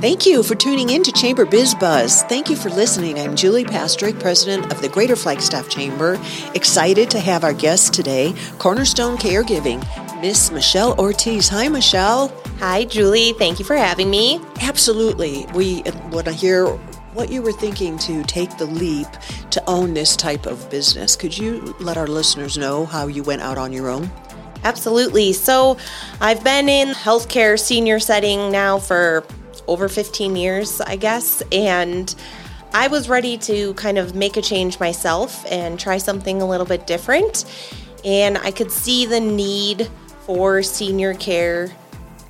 Thank you for tuning in to Chamber Biz Buzz. Thank you for listening. I'm Julie Pastrick, president of the Greater Flagstaff Chamber. Excited to have our guest today, Cornerstone Caregiving, Miss Michele Ortiz. Hi, Michele. Hi, Julie. Thank you for having me. Absolutely. We want to hear what you were thinking to take the leap to own this type of business. Could you let our listeners know how you went out on your own? Absolutely. So, I've been in healthcare senior setting now for over 15 years, I guess. And I was ready to kind of make a change myself and try something a little bit different. And I could see the need for senior care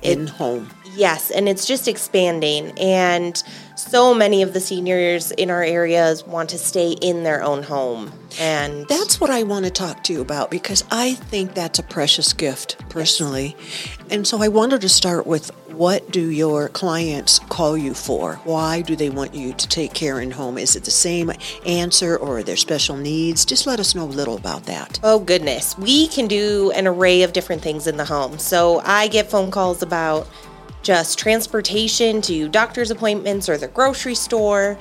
in home. Yes, and it's just expanding. And so many of the seniors in our areas want to stay in their own home. And that's what I want to talk to you about because I think that's a precious gift personally. Yes. And so I wanted to start with what do your clients call you for? Why do they want you to take care in home? Is it the same answer or are there special needs? Just let us know a little about that. Oh, goodness. We can do an array of different things in the home. So I get phone calls about just transportation to doctor's appointments or the grocery store,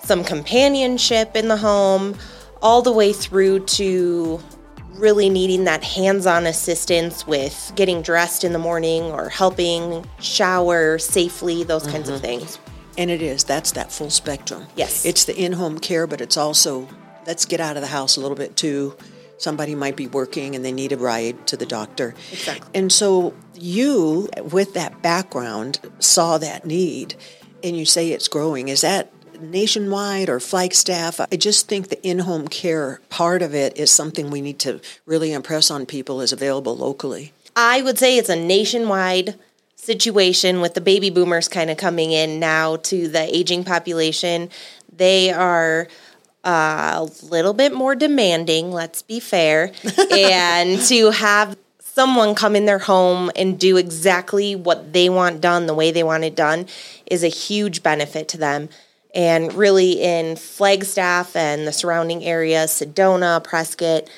some companionship in the home, all the way through to really needing that hands on assistance with getting dressed in the morning or helping shower safely, those mm-hmm. kinds of mm-hmm. things. And it is, that's that full spectrum. Yes. It's the in home care, but it's also let's get out of the house a little bit too. Somebody might be working and they need a ride to the doctor. Exactly. And so you, with that background, saw that need and you say it's growing. Is that nationwide or Flagstaff. I just think the in-home care part of it is something we need to really impress on people is available locally. I would say it's a nationwide situation with the baby boomers kind of coming in now to the aging population. They are uh, a little bit more demanding, let's be fair, and to have someone come in their home and do exactly what they want done the way they want it done is a huge benefit to them. And really, in Flagstaff and the surrounding area, Sedona, Prescott,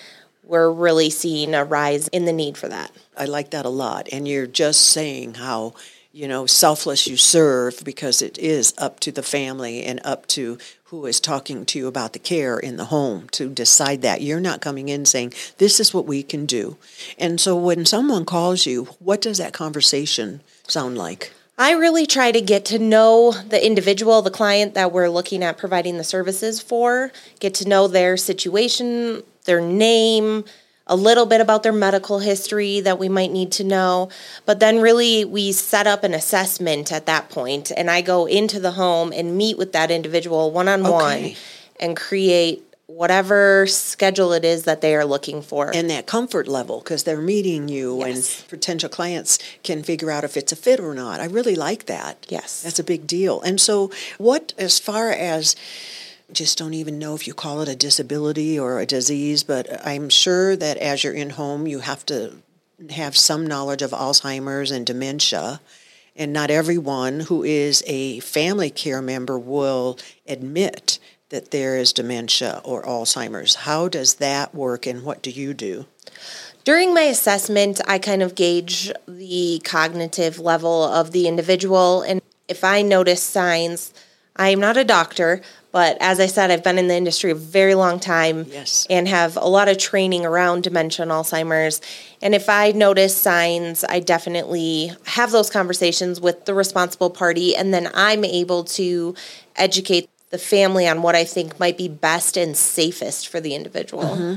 we're really seeing a rise in the need for that. I like that a lot. And you're just saying how, you know, selfless you serve because it is up to the family and up to who is talking to you about the care in the home to decide that. You're not coming in saying, this is what we can do. And so when someone calls you, what does that conversation sound like? I really try to get to know the individual, the client that we're looking at providing the services for, get to know their situation, their name, a little bit about their medical history that we might need to know. But then, really, we set up an assessment at that point, and I go into the home and meet with that individual one on one and create whatever schedule it is that they are looking for. And that comfort level, because they're meeting you yes. and potential clients can figure out if it's a fit or not. I really like that. Yes. That's a big deal. And so, what, as far as just don't even know if you call it a disability or a disease, but I'm sure that as you're in home, you have to have some knowledge of Alzheimer's and dementia. And not everyone who is a family care member will admit that there is dementia or Alzheimer's. How does that work and what do you do? During my assessment, I kind of gauge the cognitive level of the individual. And if I notice signs, I am not a doctor, but as I said, I've been in the industry a very long time yes. and have a lot of training around dementia and Alzheimer's. And if I notice signs, I definitely have those conversations with the responsible party, and then I'm able to educate the family on what I think might be best and safest for the individual. Mm-hmm.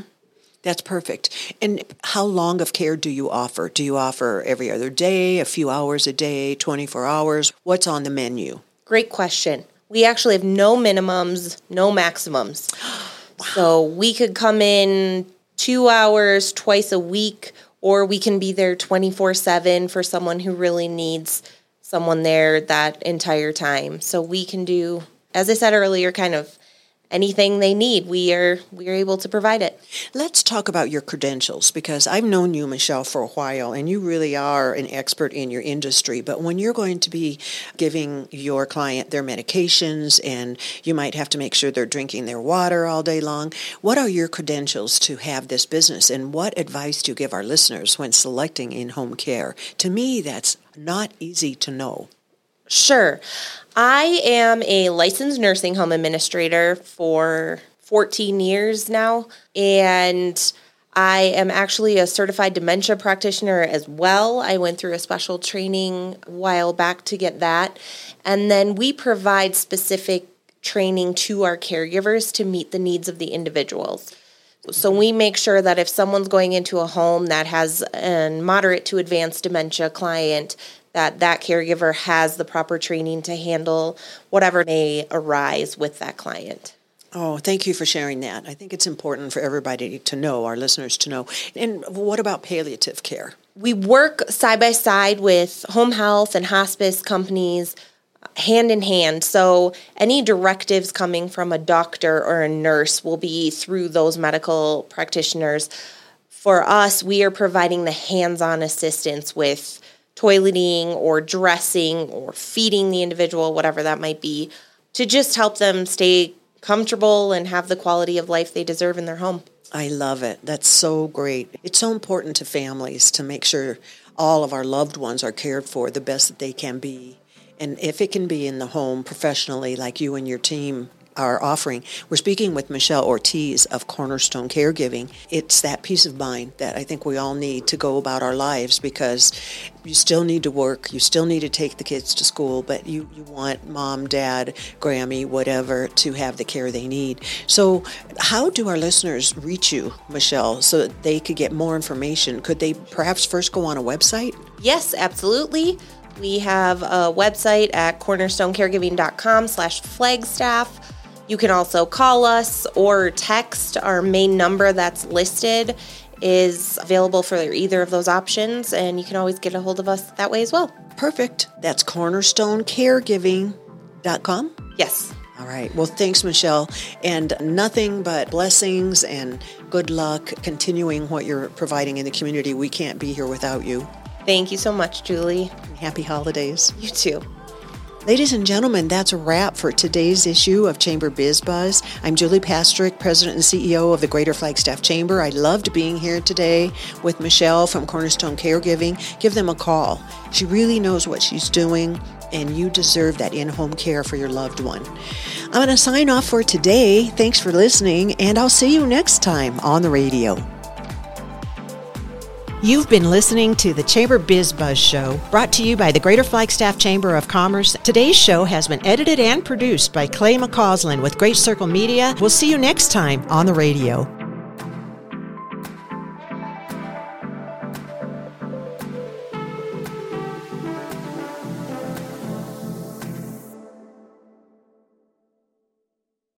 That's perfect. And how long of care do you offer? Do you offer every other day, a few hours a day, 24 hours? What's on the menu? Great question. We actually have no minimums, no maximums. wow. So we could come in two hours twice a week, or we can be there 24 7 for someone who really needs someone there that entire time. So we can do as I said earlier, kind of anything they need, we are we are able to provide it. Let's talk about your credentials because I've known you, Michele, for a while, and you really are an expert in your industry. But when you're going to be giving your client their medications, and you might have to make sure they're drinking their water all day long, what are your credentials to have this business, and what advice do you give our listeners when selecting in-home care? To me, that's not easy to know. Sure. I am a licensed nursing home administrator for 14 years now, and I am actually a certified dementia practitioner as well. I went through a special training a while back to get that. And then we provide specific training to our caregivers to meet the needs of the individuals. So we make sure that if someone's going into a home that has a moderate to advanced dementia client, that that caregiver has the proper training to handle whatever may arise with that client. Oh, thank you for sharing that. I think it's important for everybody to know, our listeners to know. And what about palliative care? We work side by side with home health and hospice companies uh, hand in hand. So any directives coming from a doctor or a nurse will be through those medical practitioners. For us, we are providing the hands on assistance with toileting or dressing or feeding the individual, whatever that might be, to just help them stay comfortable and have the quality of life they deserve in their home. I love it. That's so great. It's so important to families to make sure all of our loved ones are cared for the best that they can be. And if it can be in the home professionally, like you and your team are offering. We're speaking with Michele Ortiz of Cornerstone Caregiving. It's that peace of mind that I think we all need to go about our lives because you still need to work, you still need to take the kids to school, but you, you want mom, dad, Grammy, whatever, to have the care they need. So, how do our listeners reach you, Michele, so that they could get more information? Could they perhaps first go on a website? Yes, absolutely. We have a website at cornerstonecaregiving.com slash flagstaff. You can also call us or text. Our main number that's listed is available for either of those options, and you can always get a hold of us that way as well. Perfect. That's cornerstonecaregiving.com. Yes. All right. Well, thanks, Michele. And nothing but blessings and good luck continuing what you're providing in the community. We can't be here without you. Thank you so much, Julie. Happy holidays. You too. Ladies and gentlemen, that's a wrap for today's issue of Chamber Biz Buzz. I'm Julie Pastrick, President and CEO of the Greater Flagstaff Chamber. I loved being here today with Michele from Cornerstone Caregiving. Give them a call. She really knows what she's doing, and you deserve that in home care for your loved one. I'm going to sign off for today. Thanks for listening, and I'll see you next time on the radio. You've been listening to the Chamber Biz Buzz Show, brought to you by the Greater Flagstaff Chamber of Commerce. Today's show has been edited and produced by Clay McCausland with Great Circle Media. We'll see you next time on the radio.